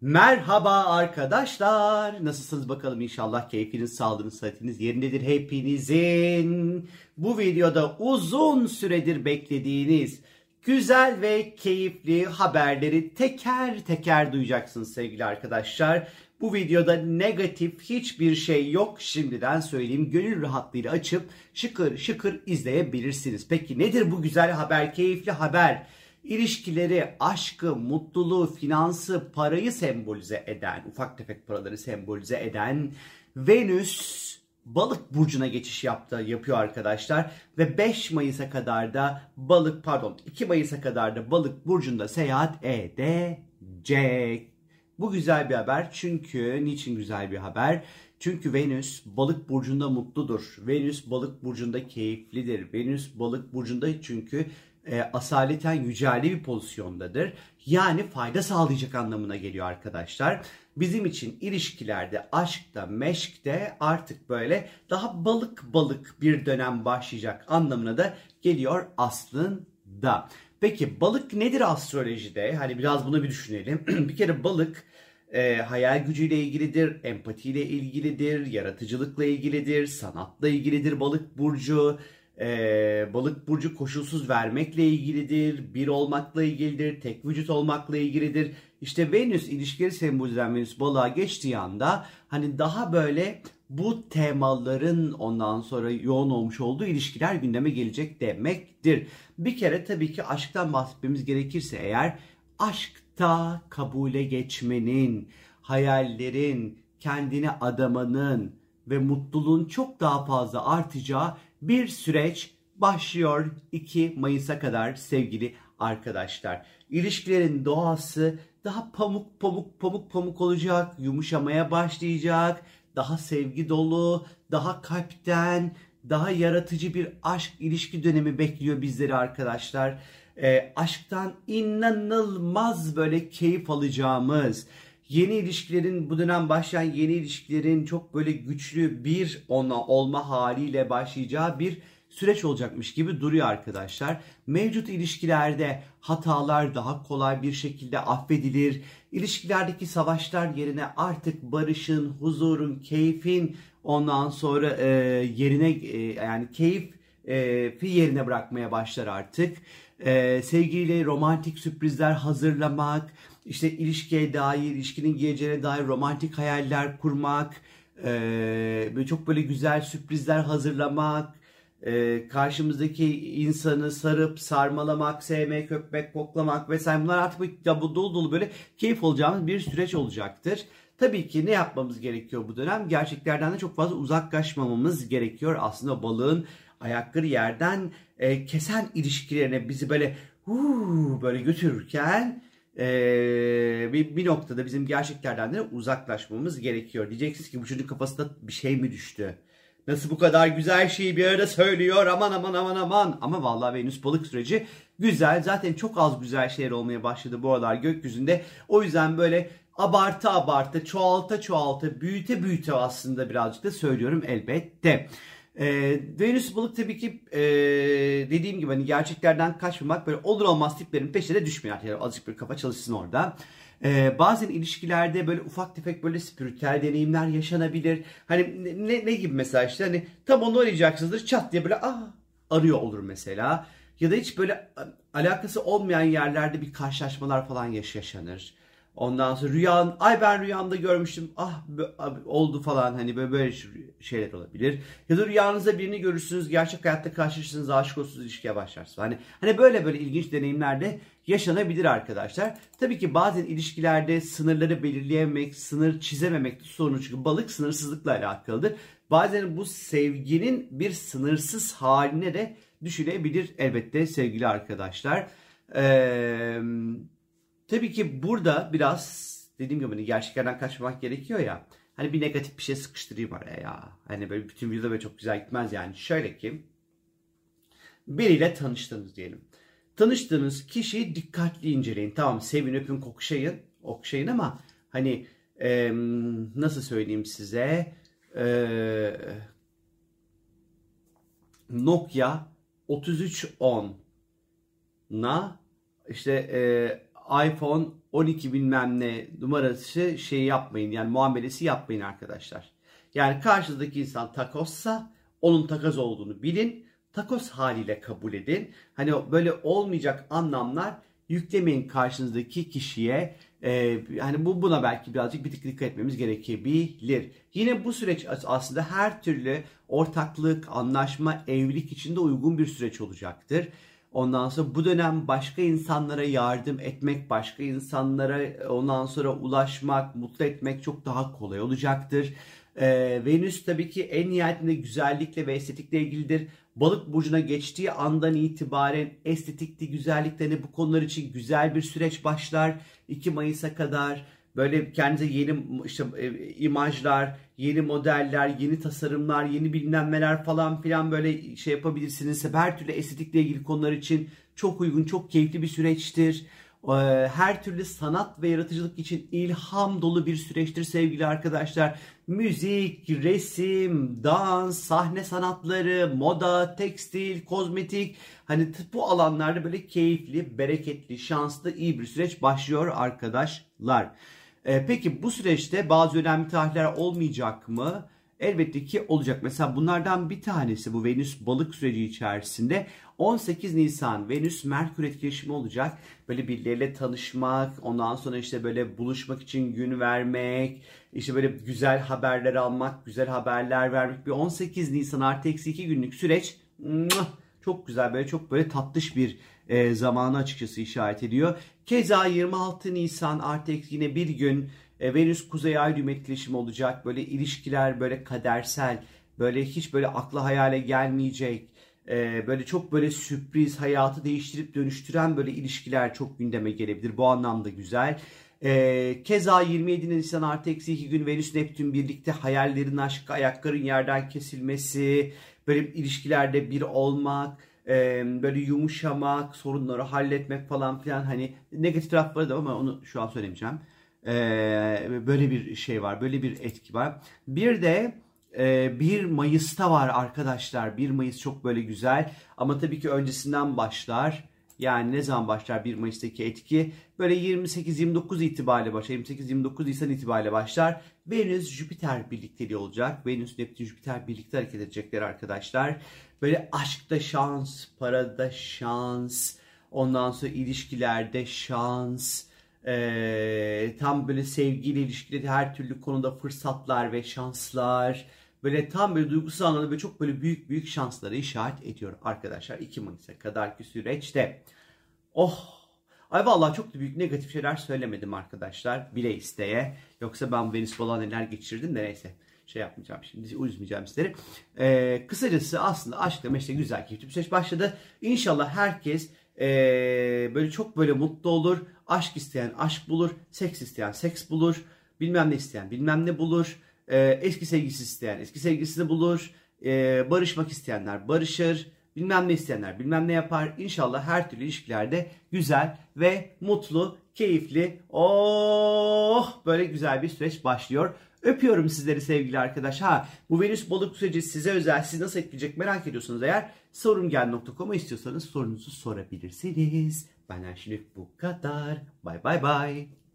Merhaba arkadaşlar. Nasılsınız bakalım inşallah keyfiniz, sağlığınız, sıhhatiniz yerindedir hepinizin. Bu videoda uzun süredir beklediğiniz güzel ve keyifli haberleri teker teker duyacaksınız sevgili arkadaşlar. Bu videoda negatif hiçbir şey yok. Şimdiden söyleyeyim. Gönül rahatlığıyla açıp şıkır şıkır izleyebilirsiniz. Peki nedir bu güzel haber, keyifli haber? İlişkileri, aşkı, mutluluğu, finansı, parayı sembolize eden, ufak tefek paraları sembolize eden Venüs balık burcuna geçiş yaptı, yapıyor arkadaşlar. Ve 5 Mayıs'a kadar da balık pardon 2 Mayıs'a kadar da balık burcunda seyahat edecek. Bu güzel bir haber çünkü niçin güzel bir haber? Çünkü Venüs balık burcunda mutludur. Venüs balık burcunda keyiflidir. Venüs balık burcunda çünkü e, asaleten yücelli bir pozisyondadır. Yani fayda sağlayacak anlamına geliyor arkadaşlar. Bizim için ilişkilerde, aşkta, meşkte artık böyle daha balık balık bir dönem başlayacak anlamına da geliyor aslında. Peki balık nedir astrolojide? Hani biraz bunu bir düşünelim. bir kere balık e, hayal gücüyle ilgilidir, empatiyle ilgilidir, yaratıcılıkla ilgilidir, sanatla ilgilidir balık burcu. E, balık burcu koşulsuz vermekle ilgilidir, bir olmakla ilgilidir, tek vücut olmakla ilgilidir. İşte Venüs ilişkileri sembolize eden Venüs balığa geçtiği anda hani daha böyle bu temaların ondan sonra yoğun olmuş olduğu ilişkiler gündeme gelecek demektir. Bir kere tabii ki aşktan bahsetmemiz gerekirse eğer aşkta kabule geçmenin, hayallerin, kendine adamanın ve mutluluğun çok daha fazla artacağı bir süreç başlıyor 2 Mayıs'a kadar sevgili arkadaşlar. İlişkilerin doğası daha pamuk pamuk pamuk pamuk olacak, yumuşamaya başlayacak, daha sevgi dolu, daha kalpten, daha yaratıcı bir aşk ilişki dönemi bekliyor bizleri arkadaşlar. E, aşktan inanılmaz böyle keyif alacağımız, yeni ilişkilerin bu dönem başlayan yeni ilişkilerin çok böyle güçlü bir ona olma haliyle başlayacağı bir süreç olacakmış gibi duruyor arkadaşlar. Mevcut ilişkilerde hatalar daha kolay bir şekilde affedilir. İlişkilerdeki savaşlar yerine artık barışın, huzurun, keyfin ondan sonra e, yerine e, yani keyif e, yerine bırakmaya başlar artık. E, sevgiyle romantik sürprizler hazırlamak, işte ilişkiye dair, ilişkinin geleceğine dair romantik hayaller kurmak, e, böyle çok böyle güzel sürprizler hazırlamak, e, karşımızdaki insanı sarıp sarmalamak, sevmek, öpmek, koklamak vesaire bunlar artık bir dolu dolu böyle keyif olacağımız bir süreç olacaktır. Tabii ki ne yapmamız gerekiyor bu dönem? Gerçeklerden de çok fazla uzaklaşmamamız gerekiyor. Aslında balığın ayakları yerden e, kesen ilişkilerine bizi böyle huu, böyle götürürken e, bir, bir noktada bizim gerçeklerden de uzaklaşmamız gerekiyor. Diyeceksiniz ki bu çocuk kafasında bir şey mi düştü? Nasıl bu kadar güzel şeyi bir arada söylüyor aman aman aman aman. Ama vallahi Venüs balık süreci güzel. Zaten çok az güzel şeyler olmaya başladı bu aralar gökyüzünde. O yüzden böyle abartı abartı, çoğalta çoğalta, büyüte büyüte aslında birazcık da söylüyorum elbette. Ee, Venüs balık tabii ki e, dediğim gibi hani gerçeklerden kaçmamak böyle olur olmaz tiplerin peşine düşmeyen yani azıcık bir kafa çalışsın orada. Ee, bazen ilişkilerde böyle ufak tefek böyle spiritüel deneyimler yaşanabilir. Hani ne, ne gibi mesela işte hani tam onu arayacaksınızdır çat diye böyle ah arıyor olur mesela. Ya da hiç böyle alakası olmayan yerlerde bir karşılaşmalar falan yaşanır. Ondan sonra rüyan, ay ben rüyamda görmüştüm, ah oldu falan hani böyle böyle şeyler olabilir. Ya da rüyanızda birini görürsünüz, gerçek hayatta karşılaşırsınız, aşık olursunuz, ilişkiye başlarsınız. Hani, hani böyle böyle ilginç deneyimler de yaşanabilir arkadaşlar. Tabii ki bazen ilişkilerde sınırları belirleyememek, sınır çizememek de sorun çünkü balık sınırsızlıkla alakalıdır. Bazen bu sevginin bir sınırsız haline de düşünebilir elbette sevgili arkadaşlar. Eee Tabii ki burada biraz dediğim gibi hani gerçeklerden kaçmak gerekiyor ya. Hani bir negatif bir şey sıkıştırayım araya ya. Hani böyle bütün video böyle çok güzel gitmez yani. Şöyle ki biriyle tanıştınız diyelim. Tanıştığınız kişiyi dikkatli inceleyin. Tamam sevin öpün kokuşayın, okşayın ama hani e, nasıl söyleyeyim size e, Nokia 3310 na işte e, iPhone 12 bilmem ne numarası şey yapmayın yani muamelesi yapmayın arkadaşlar. Yani karşınızdaki insan takossa onun takoz olduğunu bilin. Takoz haliyle kabul edin. Hani böyle olmayacak anlamlar yüklemeyin karşınızdaki kişiye. Ee, hani bu buna belki birazcık bir dikkat etmemiz gerekebilir. Yine bu süreç aslında her türlü ortaklık, anlaşma, evlilik için de uygun bir süreç olacaktır. Ondan sonra bu dönem başka insanlara yardım etmek, başka insanlara ondan sonra ulaşmak, mutlu etmek çok daha kolay olacaktır. Ee, Venüs tabii ki en nihayetinde güzellikle ve estetikle ilgilidir. Balık burcuna geçtiği andan itibaren estetikli, güzellikte hani bu konular için güzel bir süreç başlar. 2 Mayıs'a kadar böyle kendinize yeni işte e, imajlar, yeni modeller, yeni tasarımlar, yeni bilmem falan filan böyle şey yapabilirsiniz. Her türlü estetikle ilgili konular için çok uygun, çok keyifli bir süreçtir. Ee, her türlü sanat ve yaratıcılık için ilham dolu bir süreçtir sevgili arkadaşlar. Müzik, resim, dans, sahne sanatları, moda, tekstil, kozmetik hani bu alanlarda böyle keyifli, bereketli, şanslı, iyi bir süreç başlıyor arkadaşlar. Ee, peki bu süreçte bazı önemli tarihler olmayacak mı? Elbette ki olacak. Mesela bunlardan bir tanesi bu Venüs balık süreci içerisinde 18 Nisan Venüs Merkür etkileşimi olacak. Böyle birileriyle tanışmak, ondan sonra işte böyle buluşmak için gün vermek, işte böyle güzel haberler almak, güzel haberler vermek. Bir 18 Nisan artı eksi 2 günlük süreç çok güzel böyle çok böyle tatlış bir e, zamanı açıkçası işaret ediyor. Keza 26 Nisan artı eksi yine bir gün e, Venüs Kuzey Ay düğüm etkileşimi olacak. Böyle ilişkiler böyle kadersel, böyle hiç böyle akla hayale gelmeyecek, e, böyle çok böyle sürpriz, hayatı değiştirip dönüştüren böyle ilişkiler çok gündeme gelebilir. Bu anlamda güzel. E, keza 27 Nisan artı eksi 2 gün Venüs Neptün birlikte hayallerin aşkı, ayakların yerden kesilmesi, böyle ilişkilerde bir olmak, e, böyle yumuşamak, sorunları halletmek falan filan hani negatif tarafları da ama onu şu an söylemeyeceğim. Ee, böyle bir şey var. Böyle bir etki var. Bir de 1 e, Mayıs'ta var arkadaşlar. 1 Mayıs çok böyle güzel. Ama tabii ki öncesinden başlar. Yani ne zaman başlar 1 Mayıs'taki etki? Böyle 28-29 itibariyle başlar. 28-29 Nisan itibariyle başlar. Venüs Jüpiter birlikteliği olacak. Venüs Neptün Jüpiter birlikte hareket edecekler arkadaşlar. Böyle aşkta şans, parada şans, ondan sonra ilişkilerde şans, ee, tam böyle sevgiyle ilişkili her türlü konuda fırsatlar ve şanslar. Böyle tam böyle duygusal anlamda böyle çok böyle büyük büyük şansları işaret ediyor arkadaşlar 2 Mayıs'a kadarki süreçte. Oh Ay vallahi çok da büyük negatif şeyler söylemedim arkadaşlar. Bile isteye. Yoksa ben Venüs falan neler geçirdim de neyse. Şey yapmayacağım şimdi. Üzmeyeceğim sizleri. Ee, kısacası aslında aşkla meşle güzel keyifli bir süreç başladı. İnşallah herkes ee, böyle çok böyle mutlu olur. Aşk isteyen aşk bulur. Seks isteyen seks bulur. Bilmem ne isteyen bilmem ne bulur. Ee, eski sevgisi isteyen eski sevgisini bulur. Ee, barışmak isteyenler barışır. Bilmem ne isteyenler bilmem ne yapar. İnşallah her türlü ilişkilerde güzel ve mutlu, keyifli, oh böyle güzel bir süreç başlıyor. Öpüyorum sizleri sevgili arkadaş. Ha bu Venüs balık süreci size özel sizi nasıl etkileyecek merak ediyorsanız eğer sorungel.com'a istiyorsanız sorunuzu sorabilirsiniz. Benden şimdilik bu kadar. Bye bye bye.